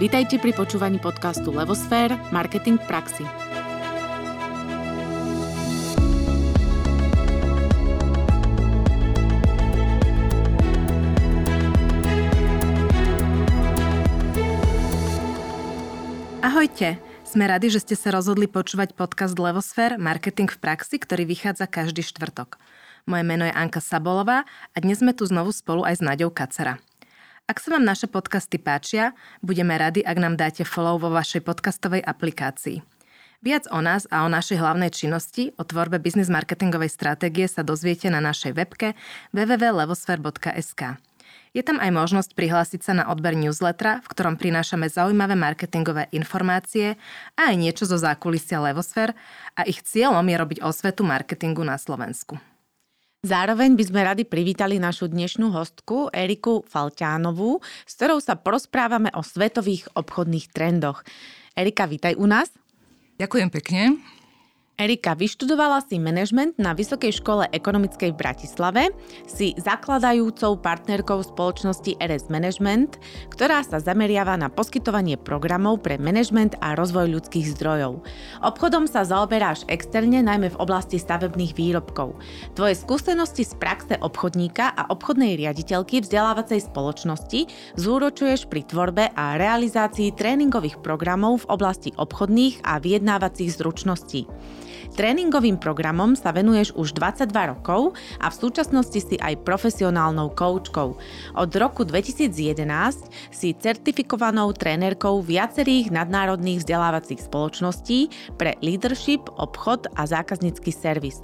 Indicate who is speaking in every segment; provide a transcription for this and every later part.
Speaker 1: Vítajte pri počúvaní podcastu Levosfér – Marketing v praxi. Ahojte! Sme radi, že ste sa rozhodli počúvať podcast Levosfér – Marketing v praxi, ktorý vychádza každý štvrtok. Moje meno je Anka Sabolová a dnes sme tu znovu spolu aj s Naďou Kacera. Ak sa vám naše podcasty páčia, budeme radi, ak nám dáte follow vo vašej podcastovej aplikácii. Viac o nás a o našej hlavnej činnosti, o tvorbe biznis marketingovej stratégie sa dozviete na našej webke www.levosfer.sk. Je tam aj možnosť prihlásiť sa na odber newslettera, v ktorom prinášame zaujímavé marketingové informácie a aj niečo zo zákulisia Levosfer a ich cieľom je robiť osvetu marketingu na Slovensku. Zároveň by sme radi privítali našu dnešnú hostku Eriku Falťánovú, s ktorou sa porozprávame o svetových obchodných trendoch. Erika, vítaj u nás.
Speaker 2: Ďakujem pekne.
Speaker 1: Erika, vyštudovala si manažment na Vysokej škole ekonomickej v Bratislave, si zakladajúcou partnerkou spoločnosti RS Management, ktorá sa zameriava na poskytovanie programov pre manažment a rozvoj ľudských zdrojov. Obchodom sa zaoberáš externe, najmä v oblasti stavebných výrobkov. Tvoje skúsenosti z praxe obchodníka a obchodnej riaditeľky vzdelávacej spoločnosti zúročuješ pri tvorbe a realizácii tréningových programov v oblasti obchodných a vyjednávacích zručností. Tréningovým programom sa venuješ už 22 rokov a v súčasnosti si aj profesionálnou koučkou. Od roku 2011 si certifikovanou trénerkou viacerých nadnárodných vzdelávacích spoločností pre leadership, obchod a zákaznícky servis.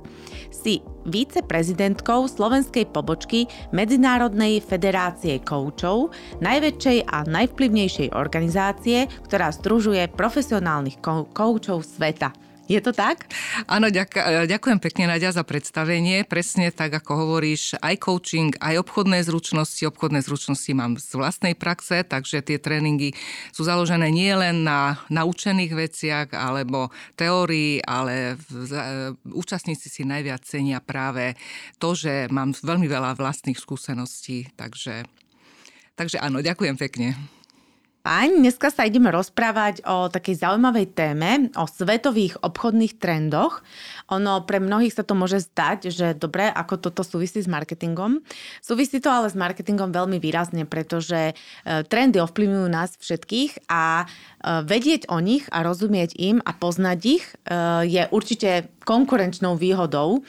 Speaker 1: Si viceprezidentkou slovenskej pobočky Medzinárodnej federácie koučov, najväčšej a najvplyvnejšej organizácie, ktorá združuje profesionálnych koučov sveta. Je to tak?
Speaker 2: Áno, ďak, ďakujem pekne Nadia za predstavenie. Presne tak, ako hovoríš, aj coaching, aj obchodné zručnosti. Obchodné zručnosti mám z vlastnej praxe, takže tie tréningy sú založené nie len na naučených veciach alebo teórii, ale v, účastníci si najviac cenia práve to, že mám veľmi veľa vlastných skúseností. Takže, takže áno, ďakujem pekne.
Speaker 1: Fajn, dneska sa ideme rozprávať o takej zaujímavej téme, o svetových obchodných trendoch. Ono pre mnohých sa to môže zdať, že dobre, ako toto súvisí s marketingom. Súvisí to ale s marketingom veľmi výrazne, pretože e, trendy ovplyvňujú nás všetkých a e, vedieť o nich a rozumieť im a poznať ich e, je určite konkurenčnou výhodou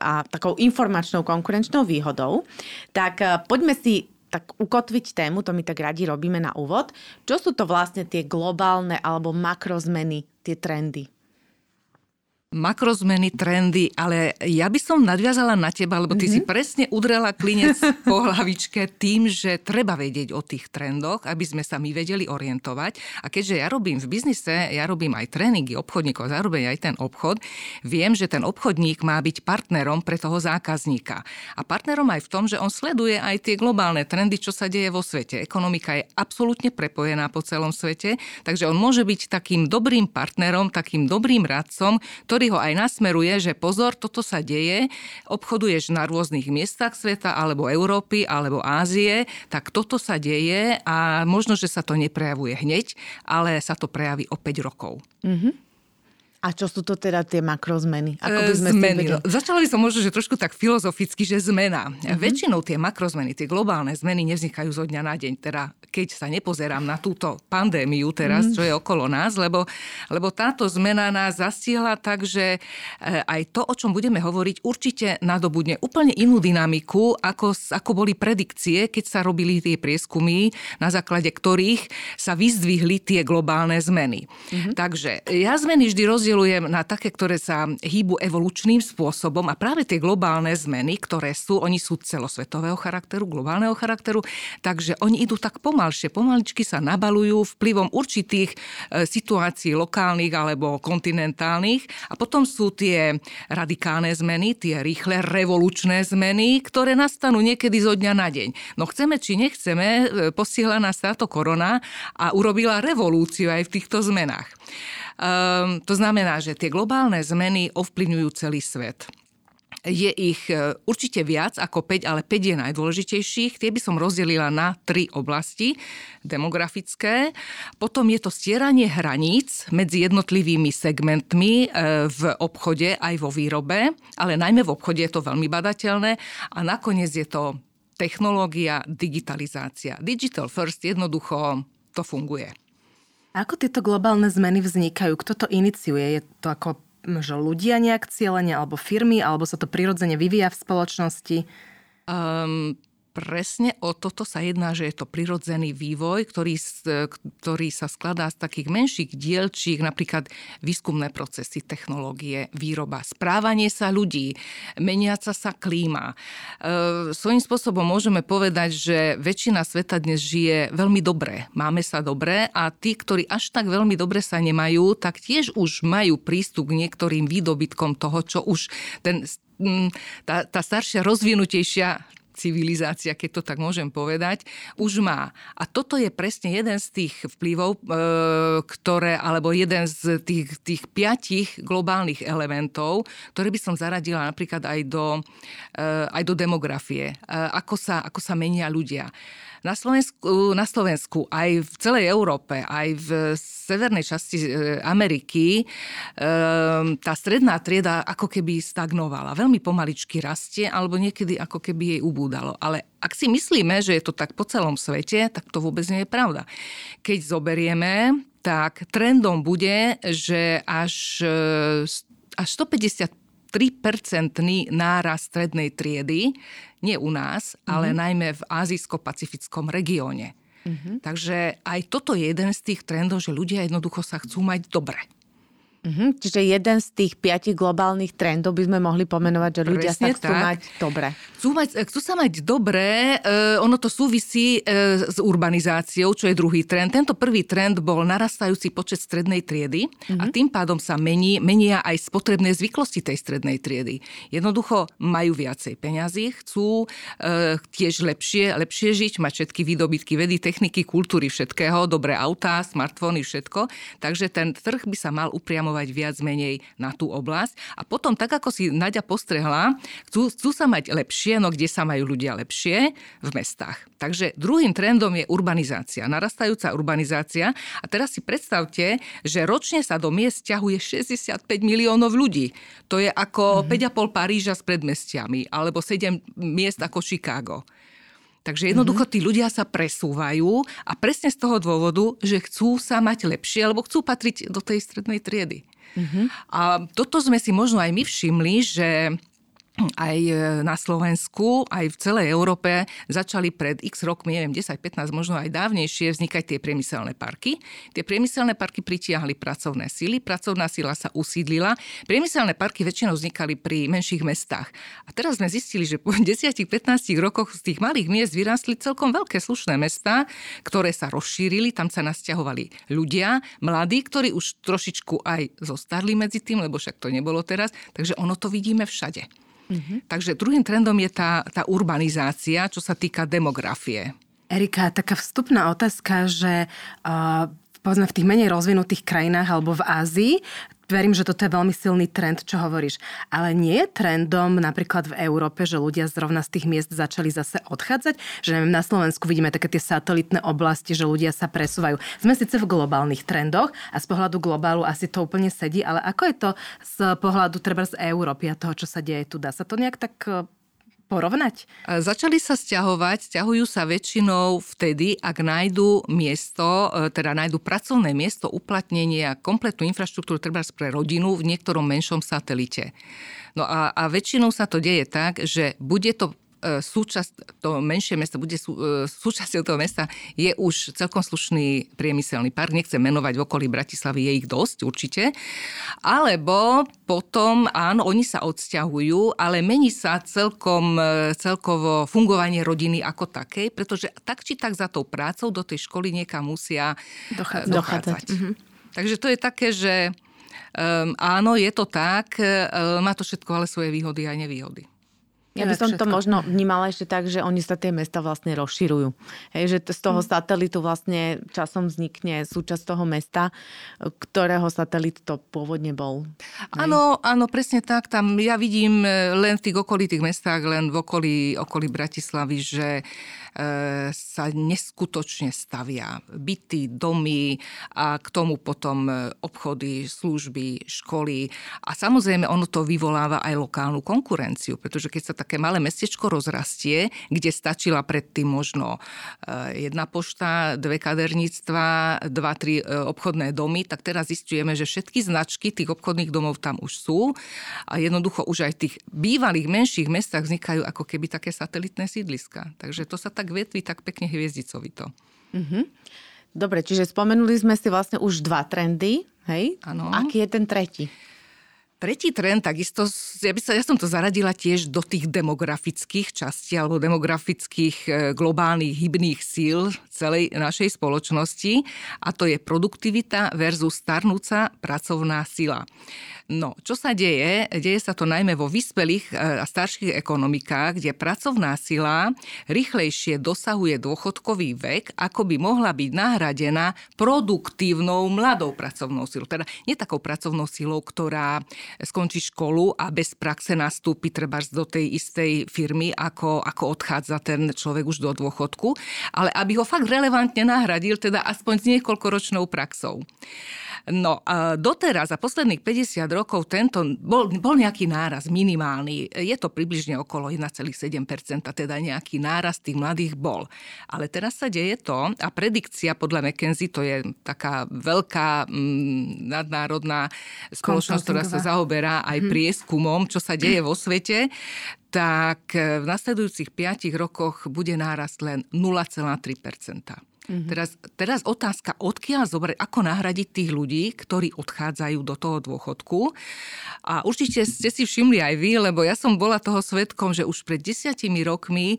Speaker 1: a takou informačnou konkurenčnou výhodou. Tak poďme si tak ukotviť tému, to my tak radi robíme na úvod. Čo sú to vlastne tie globálne alebo makrozmeny, tie trendy?
Speaker 2: Makrozmeny, trendy, ale ja by som nadviazala na teba, lebo ty mm-hmm. si mhm. presne udrela klinec po hlavičke tým, že treba vedieť o tých trendoch, aby sme sa my vedeli orientovať. A keďže ja robím v biznise, ja robím aj tréningy obchodníkov, zároveň aj ten obchod, viem, že ten obchodník má byť partnerom pre toho zákazníka. A partnerom aj v tom, že on sleduje aj tie globálne trendy, čo sa deje vo svete. Ekonomika je absolútne prepojená po celom svete, takže on môže byť takým dobrým partnerom, takým dobrým radcom, ktorý ho aj nasmeruje, že pozor, toto sa deje, obchoduješ na rôznych miestach sveta, alebo Európy, alebo Ázie, tak toto sa deje a možno, že sa to neprejavuje hneď, ale sa to prejaví o 5 rokov. Mm-hmm.
Speaker 1: A čo sú to teda tie makrozmeny? Ako by
Speaker 2: sme zmeny. Začala by som možno, že trošku tak filozoficky, že zmena. Uh-huh. Väčšinou tie makrozmeny, tie globálne zmeny nevznikajú zo dňa na deň. Teda keď sa nepozerám na túto pandémiu teraz, uh-huh. čo je okolo nás, lebo, lebo táto zmena nás zastihla tak, že eh, aj to, o čom budeme hovoriť, určite nadobudne úplne inú dynamiku, ako, ako boli predikcie, keď sa robili tie prieskumy, na základe ktorých sa vyzdvihli tie globálne zmeny. Uh-huh. Takže ja zmeny vždy rozdiel rozdielujem na také, ktoré sa hýbu evolučným spôsobom a práve tie globálne zmeny, ktoré sú, oni sú celosvetového charakteru, globálneho charakteru, takže oni idú tak pomalšie, pomaličky sa nabalujú vplyvom určitých e, situácií lokálnych alebo kontinentálnych a potom sú tie radikálne zmeny, tie rýchle revolučné zmeny, ktoré nastanú niekedy zo dňa na deň. No chceme či nechceme, e, posiela nás táto korona a urobila revolúciu aj v týchto zmenách. Um, to znamená, že tie globálne zmeny ovplyvňujú celý svet. je ich e, určite viac ako 5, ale 5 je najdôležitejších. Tie by som rozdelila na tri oblasti demografické. Potom je to stieranie hraníc medzi jednotlivými segmentmi e, v obchode aj vo výrobe, ale najmä v obchode je to veľmi badateľné. A nakoniec je to technológia, digitalizácia. Digital first jednoducho to funguje.
Speaker 3: Ako tieto globálne zmeny vznikajú? Kto to iniciuje? Je to ako že ľudia nejak cieľenia, alebo firmy, alebo sa to prirodzene vyvíja v spoločnosti?
Speaker 2: Um, presne o toto sa jedná, že je to prirodzený vývoj, ktorý, ktorý sa skladá z takých menších dielčích, napríklad výskumné procesy, technológie, výroba, správanie sa ľudí, meniaca sa klíma. E, svojím spôsobom môžeme povedať, že väčšina sveta dnes žije veľmi dobre. Máme sa dobre a tí, ktorí až tak veľmi dobre sa nemajú, tak tiež už majú prístup k niektorým výdobytkom toho, čo už ten tá, tá staršia, rozvinutejšia civilizácia, keď to tak môžem povedať, už má. A toto je presne jeden z tých vplyvov, e, ktoré, alebo jeden z tých, tých piatich globálnych elementov, ktoré by som zaradila napríklad aj do, e, aj do demografie. E, ako sa, ako sa menia ľudia. Na Slovensku, na Slovensku, aj v celej Európe, aj v severnej časti e, Ameriky e, tá stredná trieda ako keby stagnovala. Veľmi pomaličky rastie, alebo niekedy ako keby jej ubúdalo. Ale ak si myslíme, že je to tak po celom svete, tak to vôbec nie je pravda. Keď zoberieme, tak trendom bude, že až, e, až 150 3-percentný náraz strednej triedy, nie u nás, mm-hmm. ale mhm. najmä v azijsko-pacifickom regióne. Mm-hmm. Takže aj toto je jeden z tých trendov, že ľudia jednoducho sa chcú mať dobre.
Speaker 1: Mm-hmm. Čiže jeden z tých piatich globálnych trendov by sme mohli pomenovať, že ľudia Presne sa chcú tak. mať dobre.
Speaker 2: Chcú, mať, chcú sa mať dobre, uh, ono to súvisí uh, s urbanizáciou, čo je druhý trend. Tento prvý trend bol narastajúci počet strednej triedy mm-hmm. a mhm. tým pádom sa mení, menia aj spotrebné zvyklosti tej strednej triedy. Jednoducho majú viacej peňazí, chcú uh, tiež lepšie, lepšie žiť, mať všetky výdobytky vedy, techniky, kultúry, všetkého, dobré autá, smartfóny, všetko. Takže ten trh by sa mal upriamovať orientovať viac menej na tú oblasť. A potom, tak ako si Nadia postrehla, chcú, chcú sa mať lepšie, no kde sa majú ľudia lepšie? V mestách. Takže druhým trendom je urbanizácia, narastajúca urbanizácia. A teraz si predstavte, že ročne sa do miest ťahuje 65 miliónov ľudí. To je ako mm-hmm. 5,5 Paríža s predmestiami, alebo 7 miest ako Chicago. Takže jednoducho mhm. tí ľudia sa presúvajú a presne z toho dôvodu, že chcú sa mať lepšie, alebo chcú patriť do tej strednej triedy. Mm-hmm. A toto sme si možno aj my všimli, že aj e, na Slovensku, aj v celej Európe začali pred x rokmi, neviem, 10-15, možno aj dávnejšie, vznikať tie priemyselné parky. Tie priemyselné parky pritiahli pracovné síly, pracovná sila sa usídlila. Priemyselné parky väčšinou vznikali pri menších mestách. A teraz sme zistili, že po 10-15 rokoch z tých malých miest vyrástli celkom veľké slušné mestá, ktoré sa rozšírili, tam sa nasťahovali ľudia, mladí, ktorí už trošičku aj zostarli medzi tým, lebo však to nebolo teraz, takže ono to vidíme všade. Mm-hmm. Takže druhým trendom je tá, tá urbanizácia, čo sa týka demografie.
Speaker 3: Erika, taká vstupná otázka, že uh, povedzme v tých menej rozvinutých krajinách alebo v Ázii verím, že toto je veľmi silný trend, čo hovoríš. Ale nie je trendom napríklad v Európe, že ľudia zrovna z tých miest začali zase odchádzať? Že neviem, na Slovensku vidíme také tie satelitné oblasti, že ľudia sa presúvajú. Sme síce v globálnych trendoch a z pohľadu globálu asi to úplne sedí, ale ako je to z pohľadu treba z Európy a toho, čo sa deje tu? Dá sa to nejak tak porovnať?
Speaker 2: Začali sa stiahovať, stiahujú sa väčšinou vtedy, ak nájdu miesto, e, teda nájdu pracovné miesto uplatnenia kompletnú infraštruktúru treba pre rodinu v niektorom menšom satelite. No a, a väčšinou sa to deje tak, že bude to súčasť, to menšie mesto bude sú, e, súčasťou toho mesta, je už celkom slušný priemyselný park. Nechcem menovať v okolí Bratislavy, je ich dosť určite. Alebo potom, áno, oni sa odsťahujú, ale mení sa celkom, e, celkovo fungovanie rodiny ako takej, pretože tak či tak za tou prácou do tej školy niekam musia dochádzať. dochádzať. Mhm. Takže to je také, že um, áno, je to tak, um, má to všetko ale svoje výhody a nevýhody.
Speaker 1: Ja by som to možno vnímala ešte tak, že oni sa tie mesta vlastne rozširujú. Hej, že z toho mm. satelitu vlastne časom vznikne súčasť toho mesta, ktorého satelit to pôvodne bol.
Speaker 2: Áno, áno, presne tak. Tam ja vidím e, len v tých okolitých mestách, len v okolí, okolí Bratislavy, že E, sa neskutočne stavia. Byty, domy a k tomu potom e, obchody, služby, školy. A samozrejme ono to vyvoláva aj lokálnu konkurenciu, pretože keď sa také malé mestečko rozrastie, kde stačila predtým možno e, jedna pošta, dve kaderníctva, dva, tri obchodné domy, tak teraz zistujeme, že všetky značky tých obchodných domov tam už sú a jednoducho už aj v tých bývalých menších mestách vznikajú ako keby také satelitné sídliska. Takže to sa tak tak vetví tak pekne hviezdicovito.
Speaker 1: Mm-hmm. Dobre, čiže spomenuli sme si vlastne už dva trendy, hej?
Speaker 2: Áno.
Speaker 1: Aký je ten tretí?
Speaker 2: Tretí trend, takisto, ja, by sa, ja som to zaradila tiež do tých demografických častí alebo demografických e, globálnych hybných síl celej našej spoločnosti a to je produktivita versus starnúca pracovná sila. No, čo sa deje? Deje sa to najmä vo vyspelých e, a starších ekonomikách, kde pracovná sila rýchlejšie dosahuje dôchodkový vek, ako by mohla byť nahradená produktívnou mladou pracovnou silou. Teda nie takou pracovnou silou, ktorá skončí školu a bez praxe nastúpi treba do tej istej firmy, ako, ako odchádza ten človek už do dôchodku, ale aby ho fakt relevantne nahradil, teda aspoň s niekoľkoročnou praxou. No a doteraz, za posledných 50 rokov, tento bol, bol nejaký náraz minimálny. Je to približne okolo 1,7%, teda nejaký náraz tých mladých bol. Ale teraz sa deje to, a predikcia podľa McKenzie, to je taká veľká mm, nadnárodná spoločnosť, ktorá sa zaoberá aj mhm. prieskumom, čo sa deje vo svete, tak v nasledujúcich 5 rokoch bude nárast len 0,3 Mm-hmm. Teraz, teraz otázka, odkiaľ zobrať, ako nahradiť tých ľudí, ktorí odchádzajú do toho dôchodku. A určite ste si všimli aj vy, lebo ja som bola toho svetkom, že už pred desiatimi rokmi e,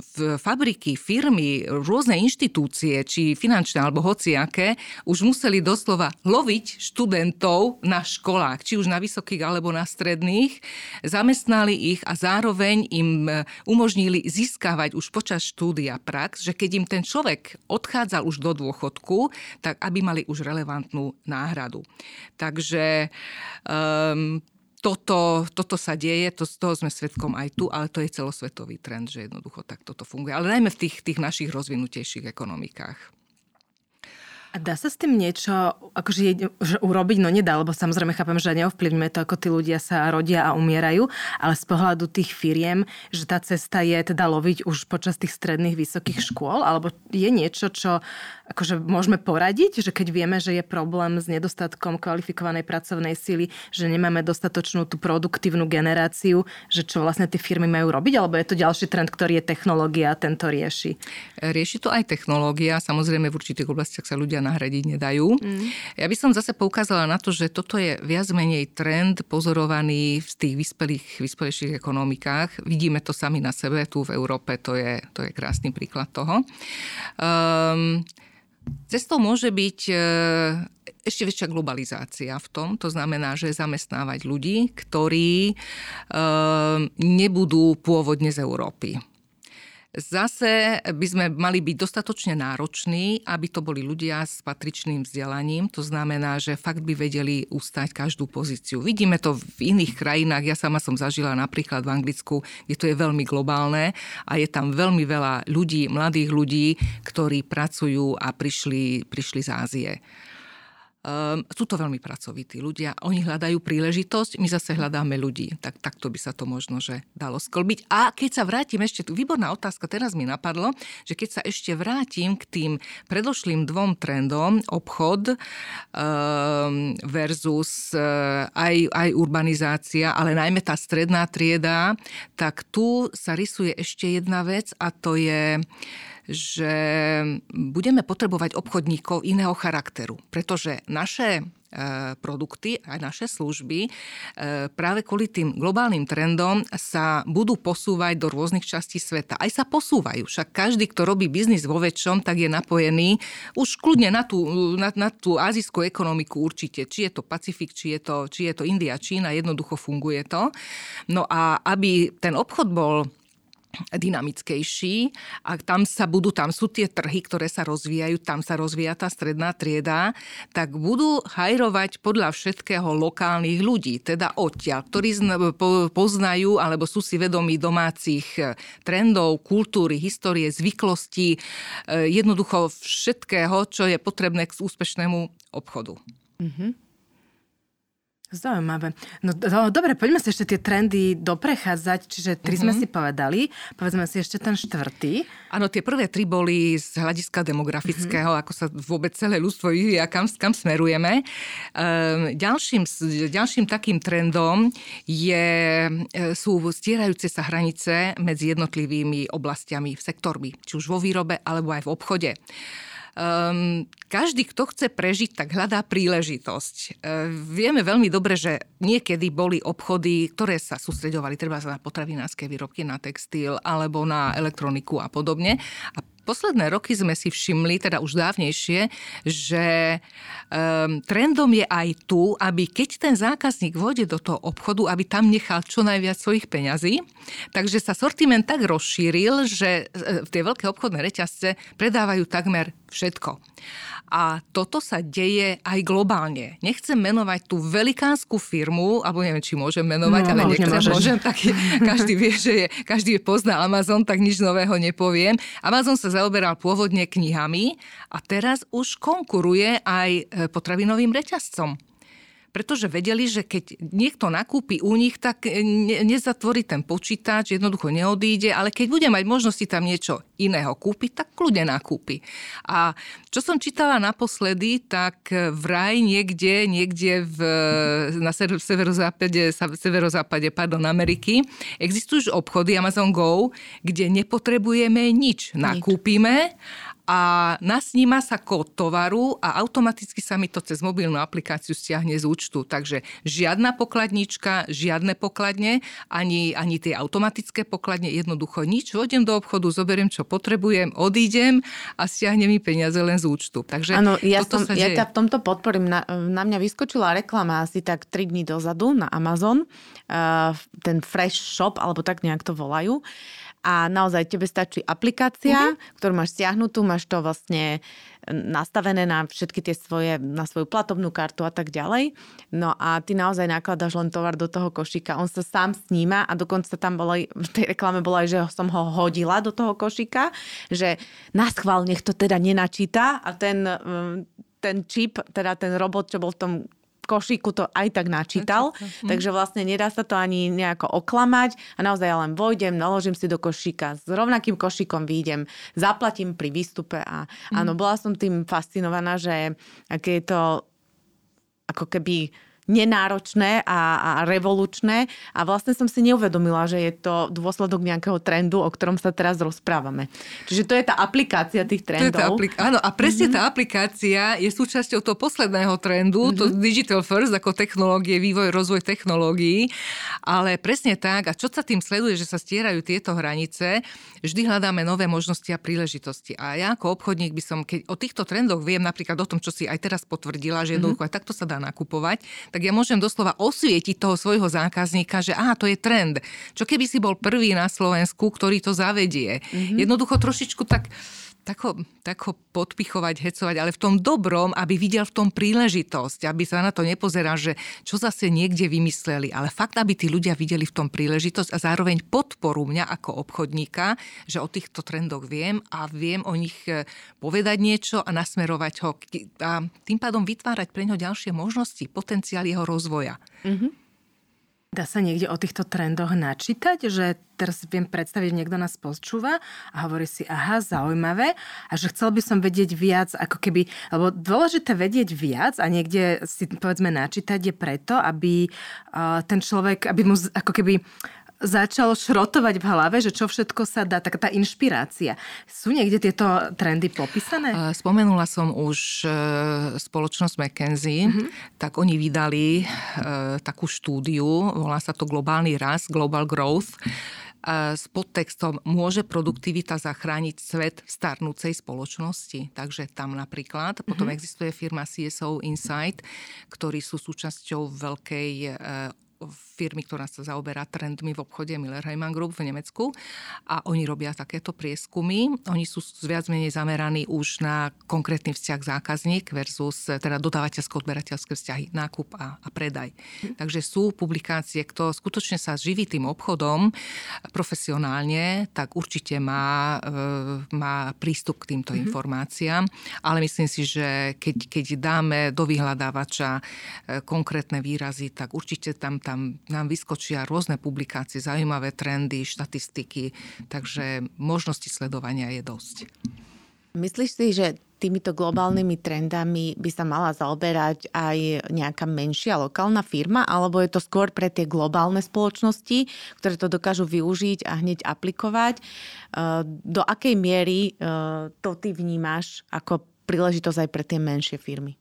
Speaker 2: v fabriky, firmy, rôzne inštitúcie, či finančné alebo hociaké, už museli doslova loviť študentov na školách, či už na vysokých alebo na stredných, zamestnali ich a zároveň im e, umožnili získavať už počas štúdia prax, že keď im ten človek človek odchádzal už do dôchodku, tak aby mali už relevantnú náhradu. Takže um, toto, toto sa deje, to, z toho sme svetkom aj tu, ale to je celosvetový trend, že jednoducho tak toto funguje. Ale najmä v tých, tých našich rozvinutejších ekonomikách.
Speaker 3: A dá sa s tým niečo akože, že urobiť? No nedá, lebo samozrejme chápem, že neovplyvňuje to, ako tí ľudia sa rodia a umierajú, ale z pohľadu tých firiem, že tá cesta je teda loviť už počas tých stredných vysokých škôl, alebo je niečo, čo akože môžeme poradiť, že keď vieme, že je problém s nedostatkom kvalifikovanej pracovnej síly, že nemáme dostatočnú tú produktívnu generáciu, že čo vlastne tie firmy majú robiť, alebo je to ďalší trend, ktorý je technológia a tento rieši?
Speaker 2: Rieši to aj technológia, samozrejme v určitých oblastiach sa ľudia nahradiť nedajú. Mm. Ja by som zase poukázala na to, že toto je viac menej trend pozorovaný v tých vyspelých, vyspelejších ekonomikách. Vidíme to sami na sebe, tu v Európe to je, to je krásny príklad toho. Um, Cestou môže byť e, ešte väčšia globalizácia v tom. To znamená, že zamestnávať ľudí, ktorí e, nebudú pôvodne z Európy Zase by sme mali byť dostatočne nároční, aby to boli ľudia s patričným vzdelaním. To znamená, že fakt by vedeli ustať každú pozíciu. Vidíme to v iných krajinách. Ja sama som zažila napríklad v Anglicku, kde to je veľmi globálne a je tam veľmi veľa ľudí, mladých ľudí, ktorí pracujú a prišli, prišli z Ázie. Um, sú to veľmi pracovití ľudia. Oni hľadajú príležitosť, my zase hľadáme ľudí. Tak takto by sa to možno že dalo sklbiť. A keď sa vrátim ešte, tu výborná otázka, teraz mi napadlo, že keď sa ešte vrátim k tým predošlým dvom trendom, obchod um, versus uh, aj, aj urbanizácia, ale najmä tá stredná trieda, tak tu sa rysuje ešte jedna vec a to je že budeme potrebovať obchodníkov iného charakteru, pretože naše produkty, aj naše služby, práve kvôli tým globálnym trendom sa budú posúvať do rôznych častí sveta. Aj sa posúvajú. Však každý, kto robí biznis vo väčšom, tak je napojený už kľudne na tú, na, na tú azijskú ekonomiku určite. Či je to Pacifik, či je to, či je to India, Čína, jednoducho funguje to. No a aby ten obchod bol dynamickejší a tam sa budú, tam sú tie trhy, ktoré sa rozvíjajú, tam sa rozvíja tá stredná trieda, tak budú hajrovať podľa všetkého lokálnych ľudí, teda odtiaľ, ktorí poznajú alebo sú si vedomí domácich e, trendov, kultúry, histórie, zvyklostí, e, jednoducho všetkého, čo je potrebné k úspešnému obchodu. Mm-hmm.
Speaker 3: Zaujímavé. No do, dobre, poďme si ešte tie trendy doprechádzať, čiže tri mm-hmm. sme mhm. si povedali. Povedzme si ešte ten štvrtý.
Speaker 2: Áno, tie prvé tri boli z hľadiska demografického, mm-hmm. ako sa vôbec celé ľudstvo vyvíja, kam, kam smerujeme. Ehm, ďalším, ďalším takým trendom je, e, sú stierajúce sa hranice medzi jednotlivými oblastiami, sektormi, či už vo výrobe alebo aj v obchode. Um, každý, kto chce prežiť, tak hľadá príležitosť. Uh, vieme veľmi dobre, že niekedy boli obchody, ktoré sa sústreďovali treba na potravinárske výrobky, na textil alebo na elektroniku a podobne. A posledné roky sme si všimli, teda už dávnejšie, že um, trendom je aj tu, aby keď ten zákazník vôjde do toho obchodu, aby tam nechal čo najviac svojich peňazí. Takže sa sortiment tak rozšíril, že e, tie veľké obchodné reťazce predávajú takmer všetko. A toto sa deje aj globálne. Nechcem menovať tú velikánsku firmu, alebo neviem, či môžem menovať, no, ale nechcem, môžeš. môžem, tak je, každý vie, že je, každý pozná Amazon, tak nič nového nepoviem. Amazon sa zaoberal pôvodne knihami a teraz už konkuruje aj e, potravinovým reťazcom pretože vedeli, že keď niekto nakúpi u nich, tak e, ne, nezatvorí ten počítač, jednoducho neodíde, ale keď bude mať možnosti tam niečo iného kúpiť, tak kľudne nakúpi. A čo som čítala naposledy, tak vraj niekde, niekde v, na severozápade, severozápade pardon, Ameriky existujú už obchody Amazon Go, kde nepotrebujeme nič. Nakúpime a nasníma sa kód tovaru a automaticky sa mi to cez mobilnú aplikáciu stiahne z účtu. Takže žiadna pokladnička, žiadne pokladne, ani, ani tie automatické pokladne, jednoducho nič. Vodem do obchodu, zoberiem, čo potrebujem, odídem a stiahne mi peniaze len z účtu. Takže
Speaker 1: ano, ja, som, ja ťa v tomto podporím. Na, na mňa vyskočila reklama asi tak 3 dní dozadu na Amazon, uh, ten Fresh Shop, alebo tak nejak to volajú a naozaj tebe stačí aplikácia, mm-hmm. ktorú máš stiahnutú, máš to vlastne nastavené na všetky tie svoje, na svoju platobnú kartu a tak ďalej. No a ty naozaj nakladaš len tovar do toho košíka. On sa sám sníma a dokonca tam bolo, v tej reklame bolo aj, že som ho hodila do toho košíka, že nás chvál, nech to teda nenačíta a ten, ten čip, teda ten robot, čo bol v tom košíku to aj tak načítal, mm. takže vlastne nedá sa to ani nejako oklamať a naozaj ja len vojdem, naložím si do košíka, s rovnakým košíkom výjdem, zaplatím pri výstupe a mm. áno, bola som tým fascinovaná, že aké je to ako keby nenáročné a, a revolučné a vlastne som si neuvedomila, že je to dôsledok nejakého trendu, o ktorom sa teraz rozprávame. Čiže to je tá aplikácia tých trendov. To je tá
Speaker 2: aplik- áno, a presne mm-hmm. tá aplikácia je súčasťou toho posledného trendu, mm-hmm. to digital first, ako technológie, vývoj, rozvoj technológií, ale presne tak, a čo sa tým sleduje, že sa stierajú tieto hranice, vždy hľadáme nové možnosti a príležitosti. A ja ako obchodník by som, keď o týchto trendoch viem napríklad o tom, čo si aj teraz potvrdila, že jednoducho mm-hmm. aj takto sa dá nakupovať, tak ja môžem doslova osvietiť toho svojho zákazníka, že aha, to je trend. Čo keby si bol prvý na Slovensku, ktorý to zavedie. Mm-hmm. Jednoducho trošičku tak tak ho, podpichovať, hecovať, ale v tom dobrom, aby videl v tom príležitosť, aby sa na to nepozeral, že čo zase niekde vymysleli, ale fakt, aby tí ľudia videli v tom príležitosť a zároveň podporu mňa ako obchodníka, že o týchto trendoch viem a viem o nich e, povedať niečo a nasmerovať ho a tým pádom vytvárať pre ňo ďalšie možnosti, potenciál jeho rozvoja. Mm-hmm.
Speaker 3: Dá sa niekde o týchto trendoch načítať, že teraz viem predstaviť, niekto nás počúva a hovorí si, aha, zaujímavé. A že chcel by som vedieť viac, ako keby, lebo dôležité vedieť viac a niekde si povedzme načítať je preto, aby ten človek, aby mu ako keby začal šrotovať v hlave, že čo všetko sa dá, tak tá inšpirácia. Sú niekde tieto trendy popísané?
Speaker 2: Spomenula som už spoločnosť McKenzie, mm-hmm. tak oni vydali takú štúdiu, volá sa to Globálny rast, Global Growth, s podtextom môže produktivita zachrániť svet v starnúcej spoločnosti. Takže tam napríklad. Potom mm-hmm. existuje firma CSO Insight, ktorí sú súčasťou veľkej e, firmy, ktorá sa zaoberá trendmi v obchode Miller Heimann Group v Nemecku a oni robia takéto prieskumy. Oni sú viac menej zameraní už na konkrétny vzťah zákazník versus teda dodávateľsko-odberateľské vzťahy, nákup a, a predaj. Takže sú publikácie, kto skutočne sa živí tým obchodom profesionálne, tak určite má, e, má prístup k týmto mm-hmm. informáciám, ale myslím si, že keď, keď dáme do vyhľadávača e, konkrétne výrazy, tak určite tam tá tam nám vyskočia rôzne publikácie, zaujímavé trendy, štatistiky, takže možnosti sledovania je dosť.
Speaker 1: Myslíš si, že týmito globálnymi trendami by sa mala zaoberať aj nejaká menšia lokálna firma, alebo je to skôr pre tie globálne spoločnosti, ktoré to dokážu využiť a hneď aplikovať? Do akej miery to ty vnímaš ako príležitosť aj pre tie menšie firmy?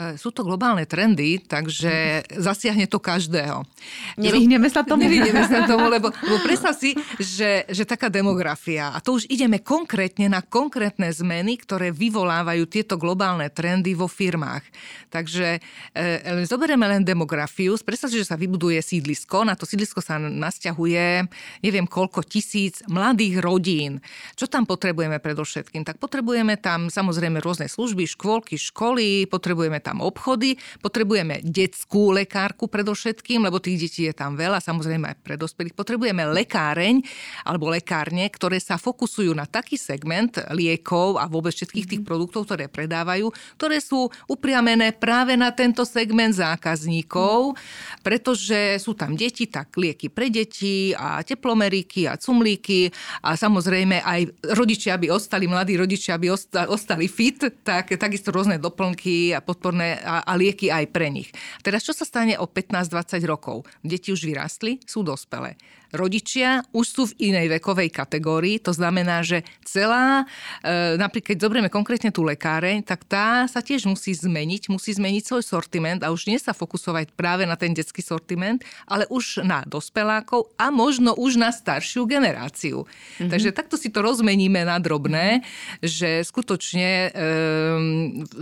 Speaker 2: E, sú to globálne trendy, takže zasiahne to každého.
Speaker 1: Nevyhneme sa tomu.
Speaker 2: Nevyhneme sa tomu, lebo, lebo predstav si, že, že taká demografia, a to už ideme konkrétne na konkrétne zmeny, ktoré vyvolávajú tieto globálne trendy vo firmách. Takže e, zoberieme len demografiu, predstav si, že sa vybuduje sídlisko, na to sídlisko sa nasťahuje neviem koľko tisíc mladých rodín. Čo tam potrebujeme predovšetkým? Tak potrebujeme tam samozrejme rôzne služby, škôlky, školy, potrebujeme tam tam obchody, potrebujeme detskú lekárku predovšetkým, lebo tých detí je tam veľa, samozrejme aj pre dospelých. Potrebujeme lekáreň alebo lekárne, ktoré sa fokusujú na taký segment liekov a vôbec všetkých tých mhm. produktov, ktoré predávajú, ktoré sú upriamené práve na tento segment zákazníkov, pretože sú tam deti, tak lieky pre deti a teplomeriky a cumlíky a samozrejme aj rodičia by ostali, mladí rodičia by ostali fit, tak takisto rôzne doplnky a podporné liečebné a, a lieky aj pre nich. Teraz čo sa stane o 15-20 rokov? Deti už vyrastli, sú dospelé. Rodičia už sú v inej vekovej kategórii, to znamená, že celá, e, napríklad keď zoberieme konkrétne tú lekáreň, tak tá sa tiež musí zmeniť, musí zmeniť svoj sortiment a už nie sa fokusovať práve na ten detský sortiment, ale už na dospelákov a možno už na staršiu generáciu. Mm-hmm. Takže takto si to rozmeníme na drobné, že skutočne e,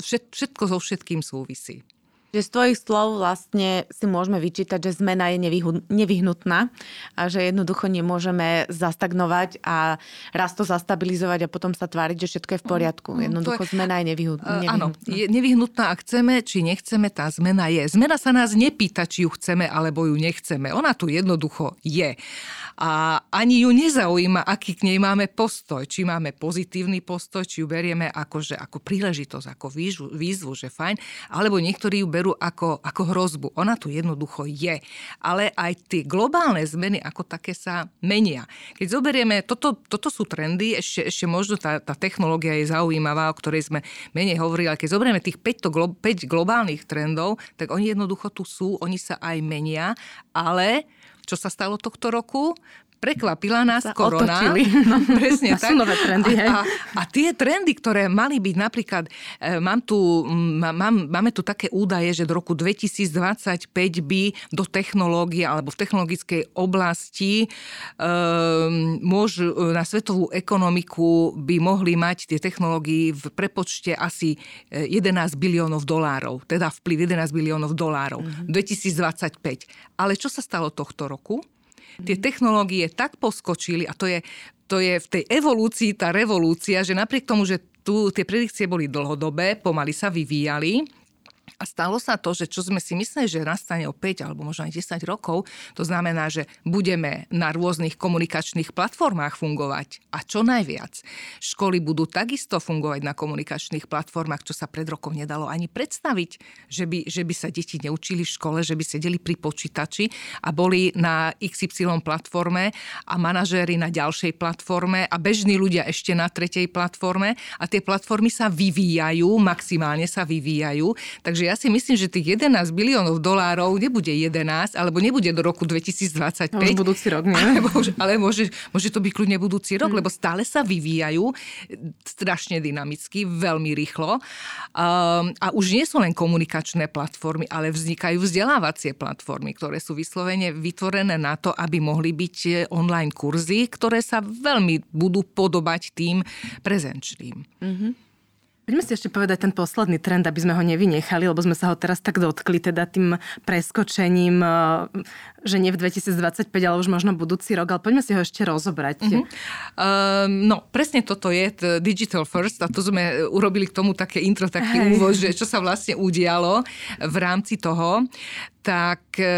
Speaker 2: všetko so všetkým súvisí.
Speaker 1: Že z tvojich slov vlastne si môžeme vyčítať, že zmena je nevyhnutná a že jednoducho nemôžeme zastagnovať a raz to zastabilizovať a potom sa tváriť, že všetko je v poriadku. Mm, jednoducho je, zmena je nevyhnutná.
Speaker 2: Áno, je nevyhnutná a chceme, či nechceme, tá zmena je. Zmena sa nás nepýta, či ju chceme alebo ju nechceme. Ona tu jednoducho je. A ani ju nezaujíma, aký k nej máme postoj. Či máme pozitívny postoj, či ju berieme ako, že, ako príležitosť, ako výzvu, výzvu, že fajn, alebo niektorí ju berú ako, ako hrozbu. Ona tu jednoducho je. Ale aj tie globálne zmeny ako také sa menia. Keď zoberieme, toto, toto sú trendy, ešte, ešte možno tá, tá technológia je zaujímavá, o ktorej sme menej hovorili, ale keď zoberieme tých 5, 5 globálnych trendov, tak oni jednoducho tu sú, oni sa aj menia, ale čo sa stalo tohto roku? Prekvapila nás sa korona.
Speaker 3: Otočili.
Speaker 2: No, presne tak.
Speaker 3: nové trendy, hej.
Speaker 2: A, a, a tie trendy, ktoré mali byť napríklad, e, mám tu, mám, máme tu také údaje, že do roku 2025 by do technológie alebo v technologickej oblasti e, môžu, e, na svetovú ekonomiku by mohli mať tie technológie v prepočte asi 11 e, biliónov dolárov, teda vplyv 11 biliónov dolárov mm-hmm. 2025. Ale čo sa stalo tohto roku? Tie technológie tak poskočili a to je, to je v tej evolúcii tá revolúcia, že napriek tomu, že tu tie predikcie boli dlhodobé, pomaly sa vyvíjali, a stalo sa to, že čo sme si mysleli, že nastane o 5 alebo možno aj 10 rokov, to znamená, že budeme na rôznych komunikačných platformách fungovať. A čo najviac, školy budú takisto fungovať na komunikačných platformách, čo sa pred rokom nedalo ani predstaviť, že by, že by sa deti neučili v škole, že by sedeli pri počítači a boli na XY platforme a manažéri na ďalšej platforme a bežní ľudia ešte na tretej platforme a tie platformy sa vyvíjajú, maximálne sa vyvíjajú, takže Takže ja si myslím, že tých 11 biliónov dolárov nebude 11, alebo nebude do roku 2025. No,
Speaker 3: budúci rok, nie?
Speaker 2: Alebo, ale môže, môže to byť kľudne budúci rok, hmm. lebo stále sa vyvíjajú strašne dynamicky, veľmi rýchlo. Um, a už nie sú len komunikačné platformy, ale vznikajú vzdelávacie platformy, ktoré sú vyslovene vytvorené na to, aby mohli byť e, online kurzy, ktoré sa veľmi budú podobať tým prezenčným. Mm-hmm.
Speaker 3: Poďme si ešte povedať ten posledný trend, aby sme ho nevynechali, lebo sme sa ho teraz tak dotkli, teda tým preskočením, e, že nie v 2025, ale už možno budúci rok, ale poďme si ho ešte rozobrať. Uh-huh.
Speaker 2: Uh, no, presne toto je Digital First a to sme urobili k tomu také intro, taký hey. úvod, že čo sa vlastne udialo v rámci toho tak e,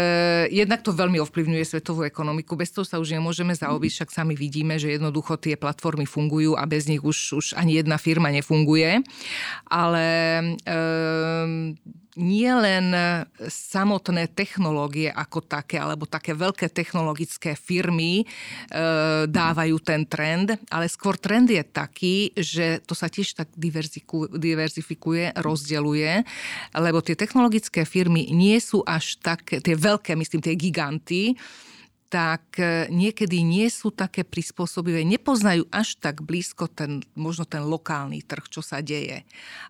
Speaker 2: jednak to veľmi ovplyvňuje svetovú ekonomiku. Bez toho sa už nemôžeme zaobísť, však sami vidíme, že jednoducho tie platformy fungujú a bez nich už, už ani jedna firma nefunguje. Ale e, nie len samotné technológie ako také, alebo také veľké technologické firmy e, dávajú ten trend, ale skôr trend je taký, že to sa tiež tak diverzifikuje, rozdeluje, lebo tie technologické firmy nie sú až tak, tie veľké, myslím, tie giganty, tak e, niekedy nie sú také prispôsobivé, nepoznajú až tak blízko ten, možno ten lokálny trh, čo sa deje.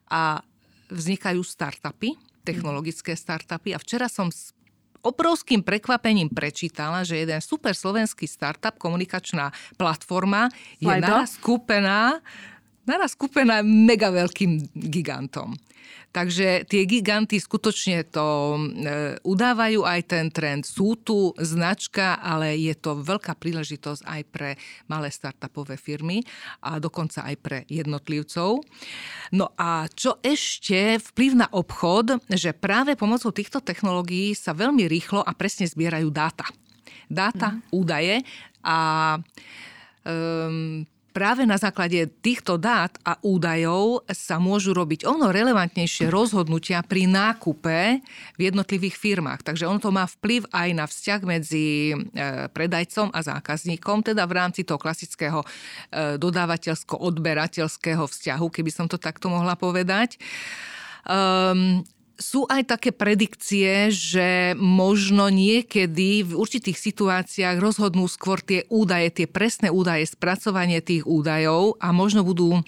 Speaker 2: A vznikajú startupy, technologické startupy. A včera som s obrovským prekvapením prečítala, že jeden super slovenský startup, komunikačná platforma, je naraz kúpená, naraz kúpená mega veľkým gigantom. Takže tie giganty skutočne to e, udávajú aj ten trend. Sú tu značka, ale je to veľká príležitosť aj pre malé startupové firmy a dokonca aj pre jednotlivcov. No a čo ešte vplyv na obchod, že práve pomocou týchto technológií sa veľmi rýchlo a presne zbierajú dáta. Dáta, mm. údaje a um, práve na základe týchto dát a údajov sa môžu robiť ono relevantnejšie rozhodnutia pri nákupe v jednotlivých firmách. Takže ono to má vplyv aj na vzťah medzi e, predajcom a zákazníkom, teda v rámci toho klasického e, dodávateľsko-odberateľského vzťahu, keby som to takto mohla povedať. Um, sú aj také predikcie, že možno niekedy v určitých situáciách rozhodnú skôr tie údaje, tie presné údaje, spracovanie tých údajov a možno budú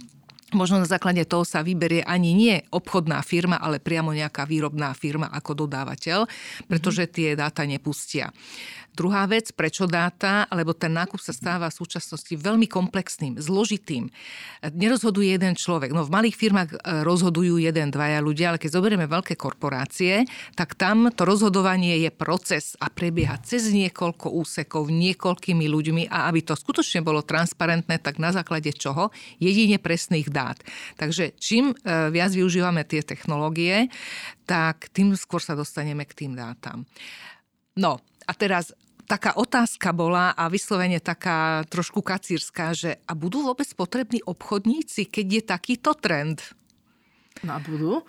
Speaker 2: Možno na základe toho sa vyberie ani nie obchodná firma, ale priamo nejaká výrobná firma ako dodávateľ, pretože tie dáta nepustia. Druhá vec, prečo dáta, lebo ten nákup sa stáva v súčasnosti veľmi komplexným, zložitým. Nerozhoduje jeden človek. No v malých firmách e, rozhodujú jeden, dvaja ľudia, ale keď zoberieme veľké korporácie, tak tam to rozhodovanie je proces a prebieha cez niekoľko úsekov, niekoľkými ľuďmi a aby to skutočne bolo transparentné, tak na základe čoho? Jedine presných dát. Takže čím e, viac využívame tie technológie, tak tým skôr sa dostaneme k tým dátam. No, a teraz taká otázka bola a vyslovene taká trošku kacírska, že a budú vôbec potrební obchodníci, keď je takýto trend?
Speaker 3: No a budú?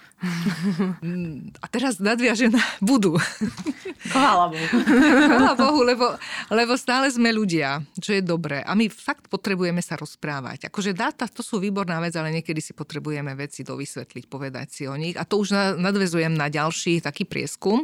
Speaker 2: A teraz nadviažem na budú.
Speaker 3: Chvála Bohu.
Speaker 2: Chvála Bohu, lebo, lebo stále sme ľudia, čo je dobré. A my fakt potrebujeme sa rozprávať. Akože dáta, to sú výborná vec, ale niekedy si potrebujeme veci dovysvetliť, povedať si o nich. A to už nadvezujem na ďalší taký prieskum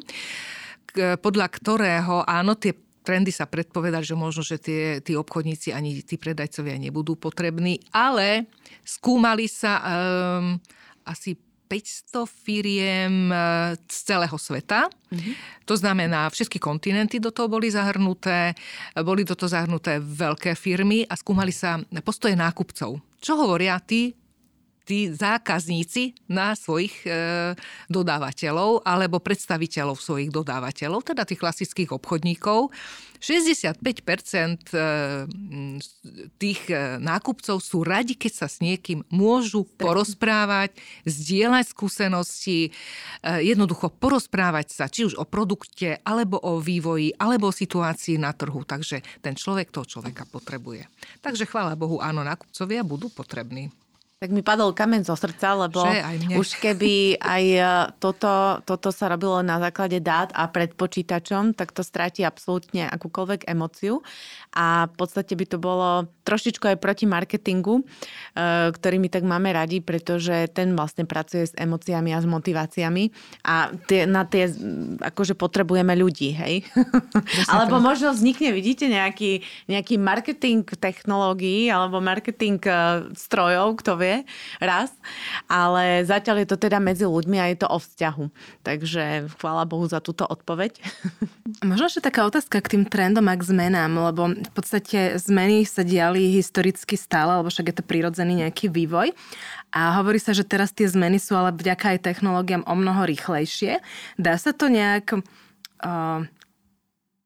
Speaker 2: podľa ktorého áno, tie trendy sa predpovedať, že možno, že tie, tí obchodníci ani tí predajcovia nebudú potrební, ale skúmali sa um, asi 500 firiem eh, z celého sveta. Mm-hmm. To znamená, všetky kontinenty do toho boli zahrnuté, boli do toho zahrnuté veľké firmy a skúmali sa postoje nákupcov. Čo hovoria tí tí zákazníci na svojich e, dodávateľov alebo predstaviteľov svojich dodávateľov, teda tých klasických obchodníkov. 65% e, tých e, nákupcov sú radi, keď sa s niekým môžu porozprávať, zdieľať skúsenosti, e, jednoducho porozprávať sa, či už o produkte, alebo o vývoji, alebo o situácii na trhu. Takže ten človek toho človeka potrebuje. Takže chvála Bohu, áno, nákupcovia budú potrební.
Speaker 1: Tak mi padol kamen zo srdca, lebo už keby aj e, toto, toto sa robilo na základe dát a pred počítačom, tak to stráti absolútne akúkoľvek emociu. A v podstate by to bolo trošičku aj proti marketingu, e, ktorý my tak máme radi, pretože ten vlastne pracuje s emóciami a s motiváciami a tie, na tie akože potrebujeme ľudí, hej? alebo možno vznikne, vidíte, nejaký, nejaký marketing technológií alebo marketing e, strojov, kto vie, funguje raz, ale zatiaľ je to teda medzi ľuďmi a je to o vzťahu. Takže chvála Bohu za túto odpoveď.
Speaker 3: Možno ešte taká otázka k tým trendom a k zmenám, lebo v podstate zmeny sa diali historicky stále, lebo však je to prirodzený nejaký vývoj. A hovorí sa, že teraz tie zmeny sú ale vďaka aj technológiám o mnoho rýchlejšie. Dá sa to nejak uh,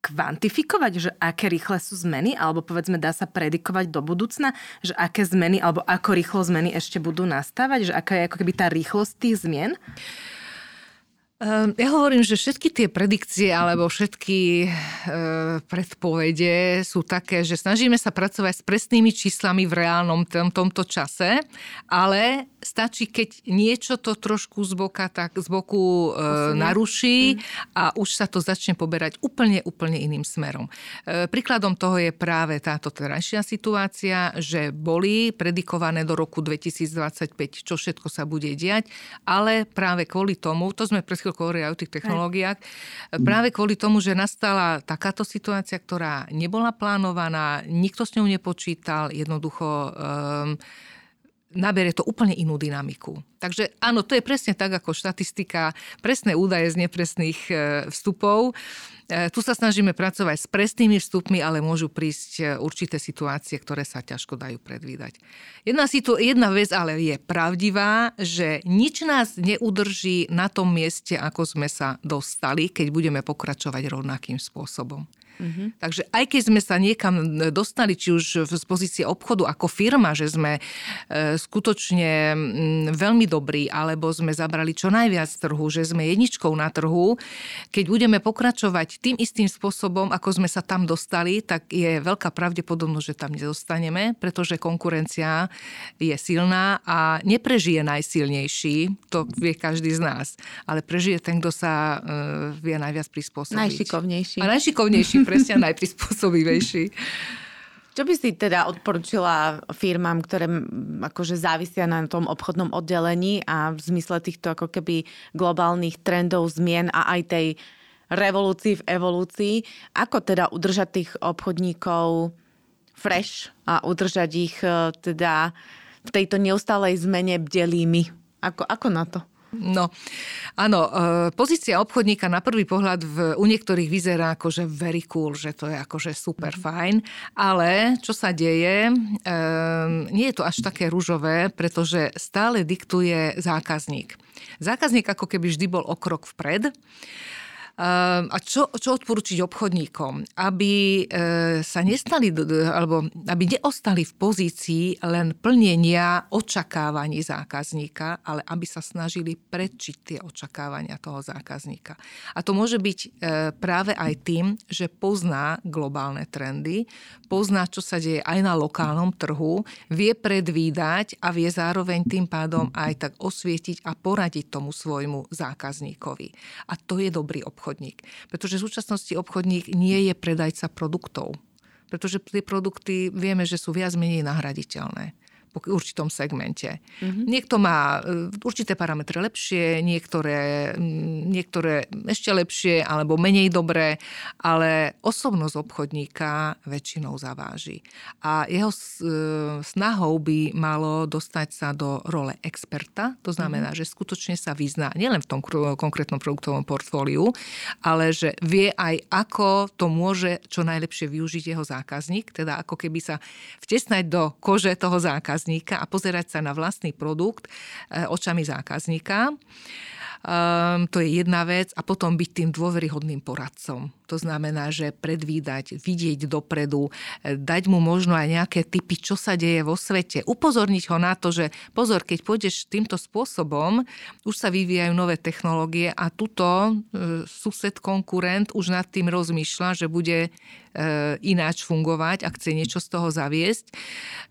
Speaker 3: kvantifikovať, že aké rýchle sú zmeny, alebo povedzme dá sa predikovať do budúcna, že aké zmeny, alebo ako rýchlo zmeny ešte budú nastávať, že aká je ako keby tá rýchlosť tých zmien?
Speaker 2: Ehm, ja hovorím, že všetky tie predikcie alebo všetky e, predpovede sú také, že snažíme sa pracovať s presnými číslami v reálnom tom, tomto čase, ale stačí, keď niečo to trošku z boka, tak z boku e, naruší mm. a už sa to začne poberať úplne, úplne iným smerom. E, príkladom toho je práve táto terajšia situácia, že boli predikované do roku 2025, čo všetko sa bude diať, ale práve kvôli tomu, to sme pred hovoria o tých technológiách. Aj. Práve kvôli tomu, že nastala takáto situácia, ktorá nebola plánovaná, nikto s ňou nepočítal, jednoducho um, nabere to úplne inú dynamiku. Takže áno, to je presne tak ako štatistika, presné údaje z nepresných e, vstupov. E, tu sa snažíme pracovať s presnými vstupmi, ale môžu prísť e, určité situácie, ktoré sa ťažko dajú predvídať. Jedna, situ- jedna vec ale je pravdivá, že nič nás neudrží na tom mieste, ako sme sa dostali, keď budeme pokračovať rovnakým spôsobom. Mm-hmm. Takže aj keď sme sa niekam dostali, či už z pozície obchodu ako firma, že sme e, skutočne veľmi dobrí, alebo sme zabrali čo najviac trhu, že sme jedničkou na trhu, keď budeme pokračovať tým istým spôsobom, ako sme sa tam dostali, tak je veľká pravdepodobnosť, že tam nedostaneme, pretože konkurencia je silná a neprežije najsilnejší, to vie každý z nás, ale prežije ten, kto sa e, vie najviac prispôsobiť.
Speaker 1: Najšikovnejší.
Speaker 2: A najšikovnejší presne najprispôsobivejší.
Speaker 1: Čo by si teda odporučila firmám, ktoré akože závisia na tom obchodnom oddelení a v zmysle týchto ako keby globálnych trendov, zmien a aj tej revolúcii v evolúcii, ako teda udržať tých obchodníkov fresh a udržať ich e, teda v tejto neustálej zmene bdelými? Ako, ako na to?
Speaker 2: No, áno, e, pozícia obchodníka na prvý pohľad v, u niektorých vyzerá ako, že very cool, že to je akože super mm. fajn, ale čo sa deje, e, nie je to až také rúžové, pretože stále diktuje zákazník. Zákazník ako keby vždy bol o krok vpred. Ehm, a čo, čo odporúčiť obchodníkom? Aby e, sa nestali, alebo aby neostali v pozícii len plnenia očakávaní zákazníka, ale aby sa snažili predčiť tie očakávania toho zákazníka. A to môže byť e, práve aj tým, že pozná globálne trendy, pozná, čo sa deje aj na lokálnom trhu, vie predvídať a vie zároveň tým pádom aj tak osvietiť a poradiť tomu svojmu zákazníkovi. A to je dobrý obchod obchodník. Pretože v súčasnosti obchodník nie je predajca produktov. Pretože tie produkty vieme, že sú viac menej nahraditeľné v určitom segmente. Mm-hmm. Niekto má e, určité parametre lepšie, niektoré, niektoré ešte lepšie alebo menej dobré, ale osobnosť obchodníka väčšinou zaváži. A jeho e, snahou by malo dostať sa do role experta, to znamená, mm-hmm. že skutočne sa vyzná nielen v tom konkrétnom produktovom portfóliu, ale že vie aj, ako to môže čo najlepšie využiť jeho zákazník, teda ako keby sa vtesnať do kože toho zákazníka zákazníka a pozerať sa na vlastný produkt e, očami zákazníka. Um, to je jedna vec a potom byť tým dôveryhodným poradcom. To znamená, že predvídať, vidieť dopredu, e, dať mu možno aj nejaké typy, čo sa deje vo svete. Upozorniť ho na to, že pozor, keď pôjdeš týmto spôsobom, už sa vyvíjajú nové technológie a tuto e, sused, konkurent už nad tým rozmýšľa, že bude e, ináč fungovať a chce niečo z toho zaviesť.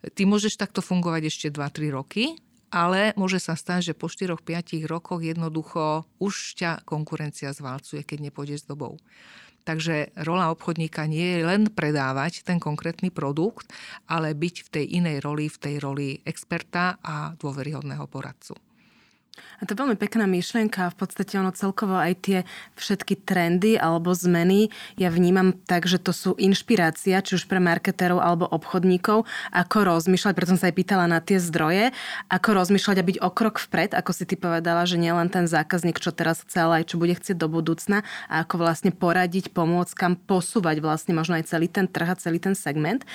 Speaker 2: Ty môžeš takto fungovať ešte 2-3 roky ale môže sa stať, že po 4-5 rokoch jednoducho už ťa konkurencia zvalcuje, keď nepôjdeš s dobou. Takže rola obchodníka nie je len predávať ten konkrétny produkt, ale byť v tej inej roli, v tej roli experta a dôveryhodného poradcu.
Speaker 3: A to je veľmi pekná myšlienka. V podstate ono celkovo aj tie všetky trendy alebo zmeny ja vnímam tak, že to sú inšpirácia, či už pre marketérov alebo obchodníkov, ako rozmýšľať, preto som sa aj pýtala na tie zdroje, ako rozmýšľať a byť o krok vpred, ako si ty povedala, že nielen ten zákazník, čo teraz chce, ale aj čo bude chcieť do budúcna a ako vlastne poradiť, pomôcť, kam posúvať vlastne možno aj celý ten trh a celý ten segment.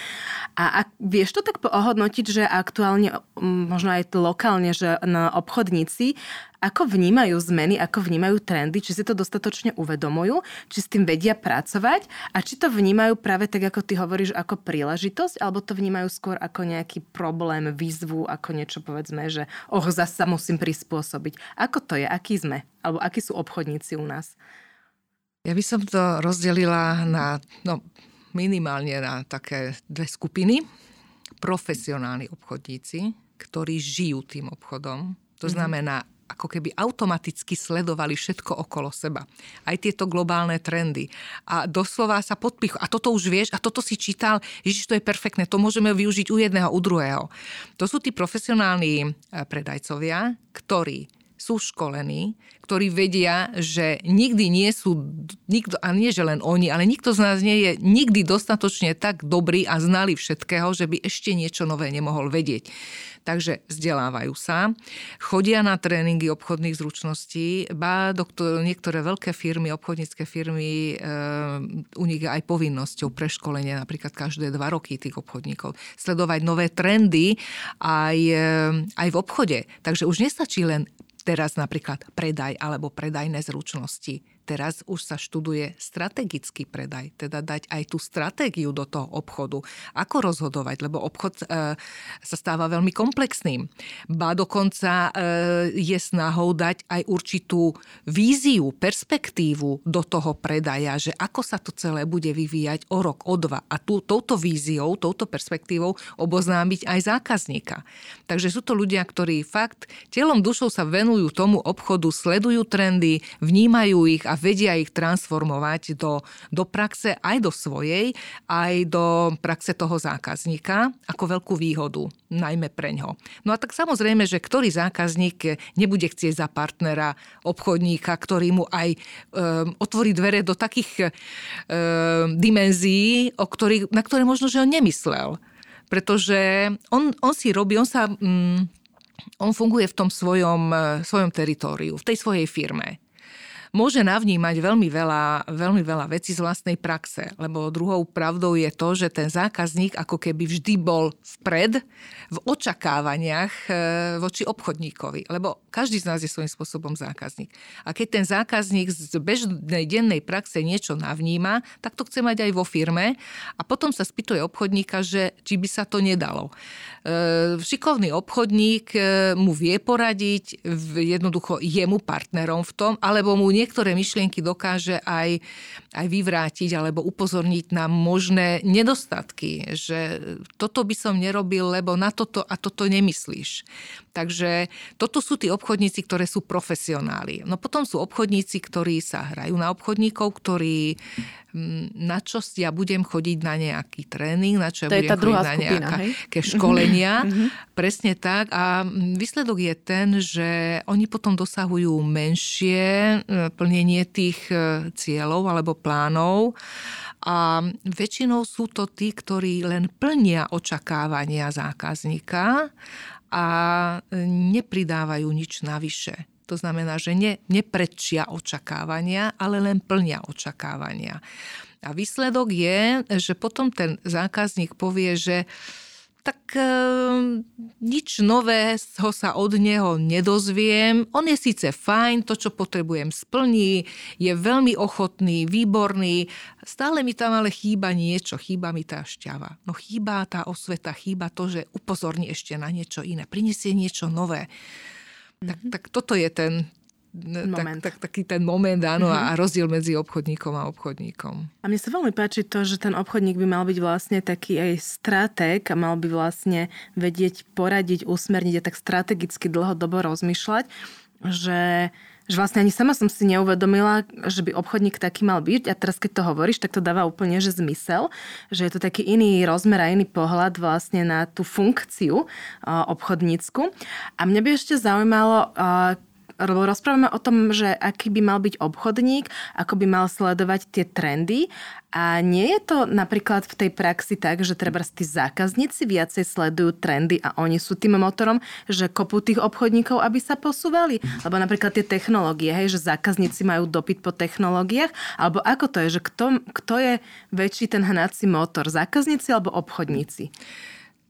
Speaker 3: A ak vieš to tak ohodnotiť, že aktuálne možno aj lokálne, že na ako vnímajú zmeny, ako vnímajú trendy, či si to dostatočne uvedomujú, či s tým vedia pracovať a či to vnímajú práve tak, ako ty hovoríš, ako príležitosť, alebo to vnímajú skôr ako nejaký problém, výzvu, ako niečo povedzme, že oh, sa musím prispôsobiť. Ako to je? Aký sme? Alebo akí sú obchodníci u nás?
Speaker 2: Ja by som to rozdelila na, no, minimálne na také dve skupiny. Profesionálni obchodníci, ktorí žijú tým obchodom, to mhm. znamená, ako keby automaticky sledovali všetko okolo seba. Aj tieto globálne trendy. A doslova sa podpichu. A toto už vieš, a toto si čítal, ježiš, to je perfektné, to môžeme využiť u jedného, u druhého. To sú tí profesionálni eh, predajcovia, ktorí sú školení, ktorí vedia, že nikdy nie sú, nikto, a nie že len oni, ale nikto z nás nie je nikdy dostatočne tak dobrý a znali všetkého, že by ešte niečo nové nemohol vedieť. Takže vzdelávajú sa, chodia na tréningy obchodných zručností, ba doktor, niektoré veľké firmy, obchodnícke firmy, e, u nich je aj povinnosťou preškolenie napríklad každé dva roky tých obchodníkov. Sledovať nové trendy aj, e, aj v obchode. Takže už nestačí len teraz napríklad predaj alebo predajné zručnosti Teraz už sa študuje strategický predaj, teda dať aj tú stratégiu do toho obchodu. Ako rozhodovať, lebo obchod e, sa stáva veľmi komplexným. Ba dokonca e, je snahou dať aj určitú víziu, perspektívu do toho predaja, že ako sa to celé bude vyvíjať o rok, o dva. A tú, touto víziou, touto perspektívou oboznámiť aj zákazníka. Takže sú to ľudia, ktorí fakt telom, dušou sa venujú tomu obchodu, sledujú trendy, vnímajú ich a vedia ich transformovať do, do praxe aj do svojej, aj do praxe toho zákazníka ako veľkú výhodu, najmä pre ňo. No a tak samozrejme, že ktorý zákazník nebude chcieť za partnera obchodníka, ktorý mu aj um, otvorí dvere do takých um, dimenzií, o ktorých, na ktoré možno, že on nemyslel. Pretože on, on si robí, on sa... Um, on funguje v tom svojom, svojom teritóriu, v tej svojej firme môže navnímať veľmi veľa, veľmi veľa vecí z vlastnej praxe. Lebo druhou pravdou je to, že ten zákazník ako keby vždy bol vpred v očakávaniach e, voči obchodníkovi. Lebo každý z nás je svojím spôsobom zákazník. A keď ten zákazník z bežnej dennej praxe niečo navníma, tak to chce mať aj vo firme a potom sa spýtuje obchodníka, že či by sa to nedalo. E, šikovný obchodník e, mu vie poradiť, jednoducho jemu partnerom v tom, alebo mu niektoré myšlienky dokáže aj, aj vyvrátiť alebo upozorniť na možné nedostatky, že toto by som nerobil, lebo na toto a toto nemyslíš. Takže toto sú tí obchodníci, ktoré sú profesionáli. No potom sú obchodníci, ktorí sa hrajú na obchodníkov, ktorí mm, na čo ja budem chodiť na nejaký tréning, na čo ja budem chodiť na nejaké školenia. Mm-hmm. Presne tak. A výsledok je ten, že oni potom dosahujú menšie e, plnenie tých e, cieľov alebo plánov a väčšinou sú to tí, ktorí len plnia očakávania zákazníka a nepridávajú nič navyše. To znamená, že ne, neprečia očakávania, ale len plnia očakávania. A výsledok je, že potom ten zákazník povie, že tak e, nič nového sa od neho nedozviem. On je síce fajn, to, čo potrebujem, splní, je veľmi ochotný, výborný, stále mi tam ale chýba niečo, chýba mi tá šťava. No chýba tá osveta, chýba to, že upozorní ešte na niečo iné, prinesie niečo nové. Mm-hmm. Tak, tak toto je ten, tak, tak, taký ten moment, áno, mm-hmm. a rozdiel medzi obchodníkom a obchodníkom.
Speaker 3: A mne sa veľmi páči to, že ten obchodník by mal byť vlastne taký aj stratég a mal by vlastne vedieť poradiť, usmerniť a tak strategicky dlhodobo rozmýšľať, že že vlastne ani sama som si neuvedomila, že by obchodník taký mal byť a teraz keď to hovoríš, tak to dáva úplne že zmysel, že je to taký iný rozmer a iný pohľad vlastne na tú funkciu obchodnícku. A mňa by ešte zaujímalo, rozprávame o tom, že aký by mal byť obchodník, ako by mal sledovať tie trendy a nie je to napríklad v tej praxi tak, že treba tí zákazníci viacej sledujú trendy a oni sú tým motorom, že kopú tých obchodníkov, aby sa posúvali? Lebo napríklad tie technológie, hej, že zákazníci majú dopyt po technológiách, alebo ako to je, že kto, kto je väčší ten hnací motor, zákazníci alebo obchodníci?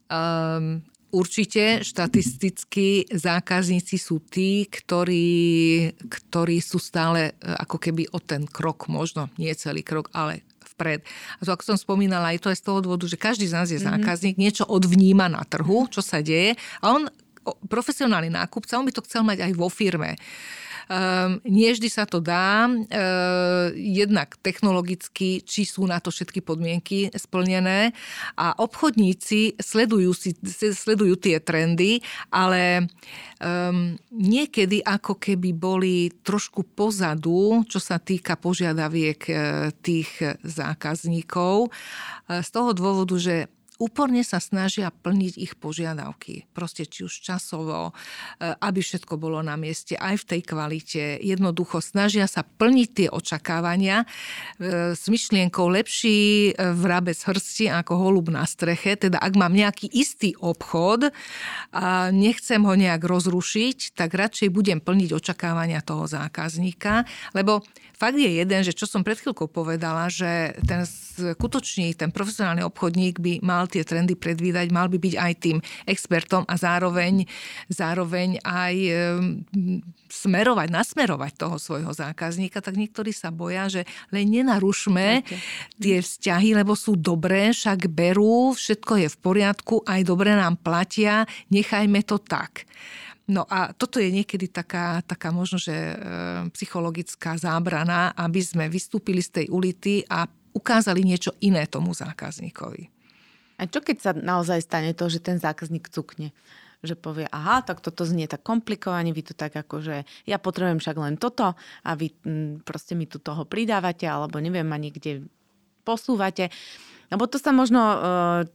Speaker 2: Um, Určite štatisticky zákazníci sú tí, ktorí, ktorí sú stále e, ako keby o ten krok, možno nie celý krok, ale vpred. A to, ako som spomínala, je to aj z toho dôvodu, že každý z nás je mm-hmm. zákazník, niečo odvníma na trhu, čo sa deje a on profesionálny nákupca, on by to chcel mať aj vo firme. Um, nie vždy sa to dá, uh, jednak technologicky, či sú na to všetky podmienky splnené a obchodníci sledujú, si, sledujú tie trendy, ale um, niekedy ako keby boli trošku pozadu, čo sa týka požiadaviek uh, tých zákazníkov. Z toho dôvodu, že úporne sa snažia plniť ich požiadavky. Proste či už časovo, e, aby všetko bolo na mieste, aj v tej kvalite. Jednoducho snažia sa plniť tie očakávania e, s myšlienkou lepší e, vrabec hrsti ako holub na streche. Teda ak mám nejaký istý obchod a nechcem ho nejak rozrušiť, tak radšej budem plniť očakávania toho zákazníka, lebo Fakt je jeden, že čo som pred chvíľkou povedala, že ten skutočný, ten profesionálny obchodník by mal tie trendy predvídať, mal by byť aj tým expertom a zároveň, zároveň aj smerovať, nasmerovať toho svojho zákazníka, tak niektorí sa boja, že len nenarušme tie vzťahy, lebo sú dobré, však berú, všetko je v poriadku, aj dobre nám platia, nechajme to tak. No a toto je niekedy taká, taká možno, že e, psychologická zábrana, aby sme vystúpili z tej ulity a ukázali niečo iné tomu zákazníkovi.
Speaker 1: A čo keď sa naozaj stane to, že ten zákazník cukne? že povie, aha, tak toto znie tak komplikovane, vy to tak ako, že ja potrebujem však len toto a vy m, proste mi tu toho pridávate, alebo neviem, ma niekde posúvate. Lebo to sa možno e,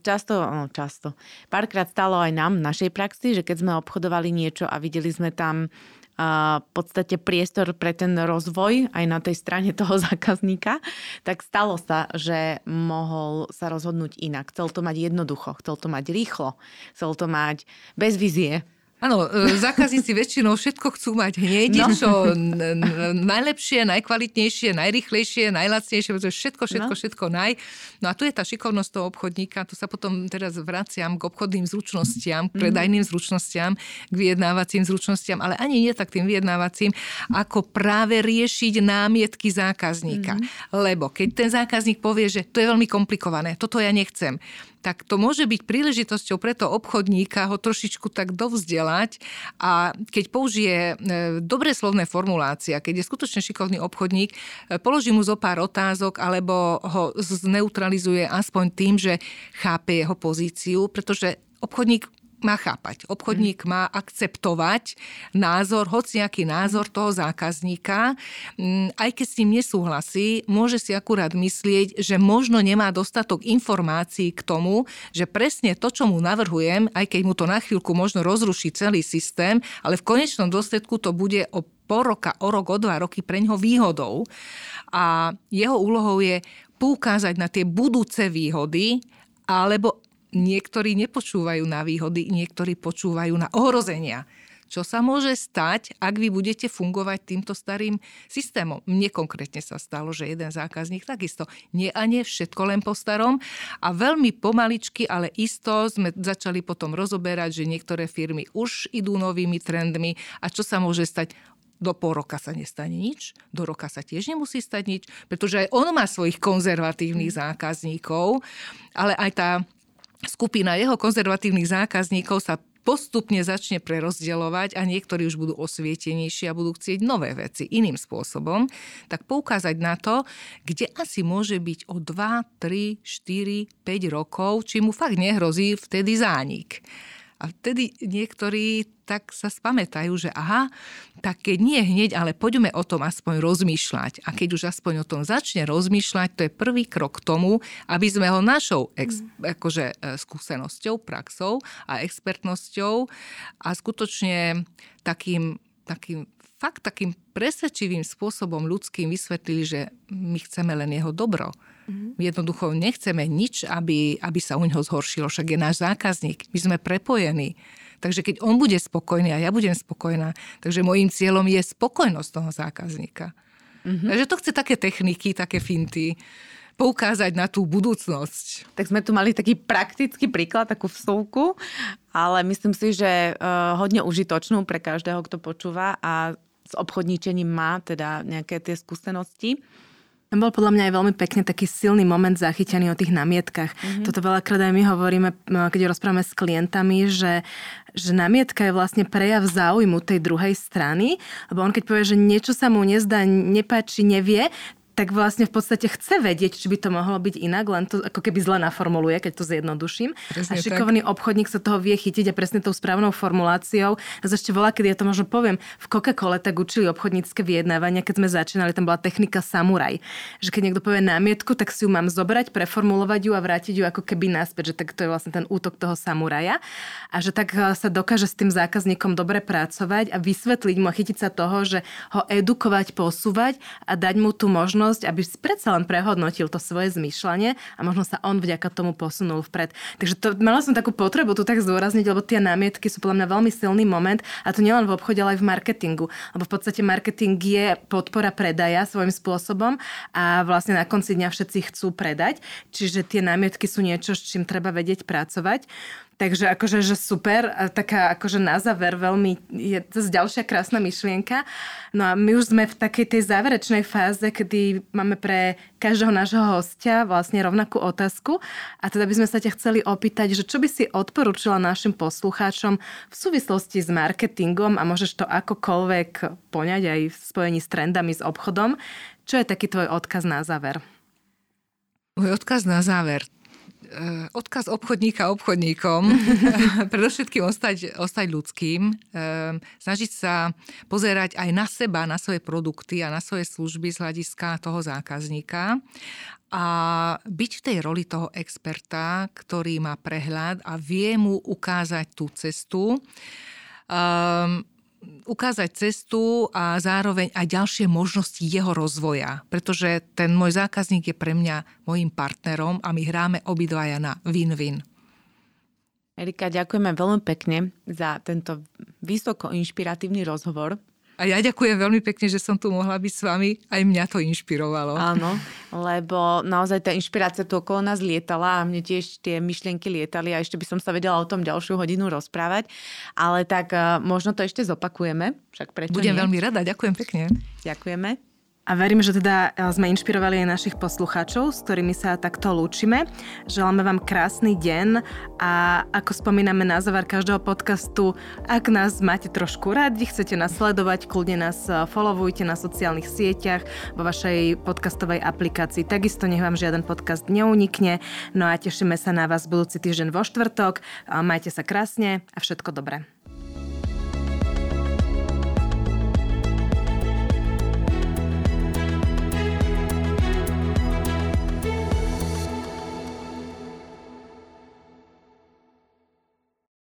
Speaker 1: často, no často, párkrát stalo aj nám v našej praxi, že keď sme obchodovali niečo a videli sme tam v podstate priestor pre ten rozvoj aj na tej strane toho zákazníka, tak stalo sa, že mohol sa rozhodnúť inak. Chcel to mať jednoducho, chcel to mať rýchlo, chcel to mať bez vizie,
Speaker 2: Áno, e, zákazníci väčšinou všetko chcú mať hneď, no. čo najlepšie, najkvalitnejšie, najrychlejšie, najlacnejšie, pretože všetko, všetko, no. všetko naj. No a tu je tá šikovnosť toho obchodníka, tu sa potom teraz vraciam k obchodným zručnostiam, k mhm. predajným zručnostiam, k vyjednávacím zručnostiam, ale ani nie tak tým vyjednávacím, ako práve riešiť námietky zákazníka. Mm. Lebo keď ten zákazník povie, že to je veľmi komplikované, toto ja nechcem, tak to môže byť príležitosťou pre to obchodníka ho trošičku tak dovzdelať a keď použije e, dobré slovné formulácie, keď je skutočne šikovný obchodník, e, položí mu zo pár otázok alebo ho zneutralizuje aspoň tým, že chápe jeho pozíciu, pretože obchodník má chápať. Obchodník má akceptovať názor, hociaký názor toho zákazníka. Mm, aj keď s ním nesúhlasí, môže si akurát myslieť, že možno nemá dostatok informácií k tomu, že presne to, čo mu navrhujem, aj keď mu to na chvíľku možno rozruší celý systém, ale v konečnom dôsledku to bude o pol roka, o rok, o dva roky pre ňoho výhodou. A jeho úlohou je poukázať na tie budúce výhody alebo niektorí nepočúvajú na výhody, niektorí počúvajú na ohrozenia. Čo sa môže stať, ak vy budete fungovať týmto starým systémom? Mne konkrétne sa stalo, že jeden zákazník takisto nie a nie všetko len po starom a veľmi pomaličky, ale isto sme začali potom rozoberať, že niektoré firmy už idú novými trendmi a čo sa môže stať? do pol roka sa nestane nič, do roka sa tiež nemusí stať nič, pretože aj on má svojich konzervatívnych zákazníkov, ale aj tá skupina jeho konzervatívnych zákazníkov sa postupne začne prerozdeľovať a niektorí už budú osvietenejší a budú chcieť nové veci iným spôsobom, tak poukázať na to, kde asi môže byť o 2, 3, 4, 5 rokov, či mu fakt nehrozí vtedy zánik. A vtedy niektorí tak sa spamätajú, že aha, tak keď nie hneď, ale poďme o tom aspoň rozmýšľať. A keď už aspoň o tom začne rozmýšľať, to je prvý krok k tomu, aby sme ho našou ex, mm. akože, e, skúsenosťou, praxou a expertnosťou a skutočne takým, takým fakt takým presvedčivým spôsobom ľudským vysvetlili, že my chceme len jeho dobro. Mm-hmm. Jednoducho nechceme nič, aby, aby sa u neho zhoršilo, však je náš zákazník. My sme prepojení. Takže keď on bude spokojný a ja budem spokojná, takže môjim cieľom je spokojnosť toho zákazníka. Mm-hmm. Takže to chce také techniky, také finty poukázať na tú budúcnosť.
Speaker 1: Tak sme tu mali taký praktický príklad, takú vsúku, ale myslím si, že uh, hodne užitočnú pre každého, kto počúva a s obchodníčením má teda nejaké tie skúsenosti.
Speaker 3: Tam bol podľa mňa aj veľmi pekne taký silný moment zachytený o tých namietkach. Mm-hmm. Toto veľakrát aj my hovoríme, keď rozprávame s klientami, že, že namietka je vlastne prejav záujmu tej druhej strany, lebo on keď povie, že niečo sa mu nezdá, nepáči, nevie, tak vlastne v podstate chce vedieť, či by to mohlo byť inak, len to ako keby zle naformuluje, keď to zjednoduším. Presne a šikovný tak. obchodník sa toho vie chytiť a presne tou správnou formuláciou. A ešte volá, keď ja to možno poviem, v Coca-Cole tak učili obchodnícke vyjednávania, keď sme začínali, tam bola technika samuraj. Že keď niekto povie námietku, tak si ju mám zobrať, preformulovať ju a vrátiť ju ako keby naspäť, že tak to je vlastne ten útok toho samuraja. A že tak eh, sa dokáže s tým zákazníkom dobre pracovať a vysvetliť mu chytiť sa toho, že ho edukovať, posúvať a dať mu tú možnosť možnosť, aby si predsa len prehodnotil to svoje zmýšľanie a možno sa on vďaka tomu posunul vpred. Takže to, mala som takú potrebu tu tak zdôrazniť, lebo tie námietky sú podľa mňa veľmi silný moment a to nielen v obchode, ale aj v marketingu. Lebo v podstate marketing je podpora predaja svojím spôsobom a vlastne na konci dňa všetci chcú predať. Čiže tie námietky sú niečo, s čím treba vedieť pracovať. Takže akože, že super, a taká akože na záver veľmi, je to ďalšia krásna myšlienka. No a my už sme v takej tej záverečnej fáze, kedy máme pre každého nášho hostia vlastne rovnakú otázku a teda by sme sa ťa chceli opýtať, že čo by si odporúčila našim poslucháčom v súvislosti s marketingom a môžeš to akokoľvek poňať aj v spojení s trendami, s obchodom. Čo je taký tvoj odkaz na záver?
Speaker 2: Môj odkaz na záver. Eh, odkaz obchodníka obchodníkom, predovšetkým ostať, ostať ľudským, eh, snažiť sa pozerať aj na seba, na svoje produkty a na svoje služby z hľadiska toho zákazníka. A byť v tej roli toho experta, ktorý má prehľad a vie mu ukázať tú cestu. Um, ukázať cestu a zároveň aj ďalšie možnosti jeho rozvoja. Pretože ten môj zákazník je pre mňa môjim partnerom a my hráme obidvaja na win-win.
Speaker 1: Erika, ďakujeme veľmi pekne za tento vysoko inšpiratívny rozhovor.
Speaker 2: A ja ďakujem veľmi pekne, že som tu mohla byť s vami. Aj mňa to inšpirovalo.
Speaker 1: Áno, lebo naozaj tá inšpirácia tu okolo nás lietala a mne tiež tie myšlienky lietali a ešte by som sa vedela o tom ďalšiu hodinu rozprávať. Ale tak eh, možno to ešte zopakujeme. Však prečo
Speaker 2: Budem
Speaker 1: nie?
Speaker 2: veľmi rada, ďakujem pekne.
Speaker 1: Ďakujeme.
Speaker 3: A verím, že teda e, sme inšpirovali aj našich poslucháčov, s ktorými sa takto lúčime. Želáme vám krásny deň a ako spomíname na záver každého podcastu, ak nás máte trošku radi, chcete nás sledovať, kľudne nás e, followujte na sociálnych sieťach, vo vašej podcastovej aplikácii. Takisto nech vám žiaden podcast neunikne. No a tešíme sa na vás budúci týždeň vo štvrtok. Majte sa krásne a všetko dobré.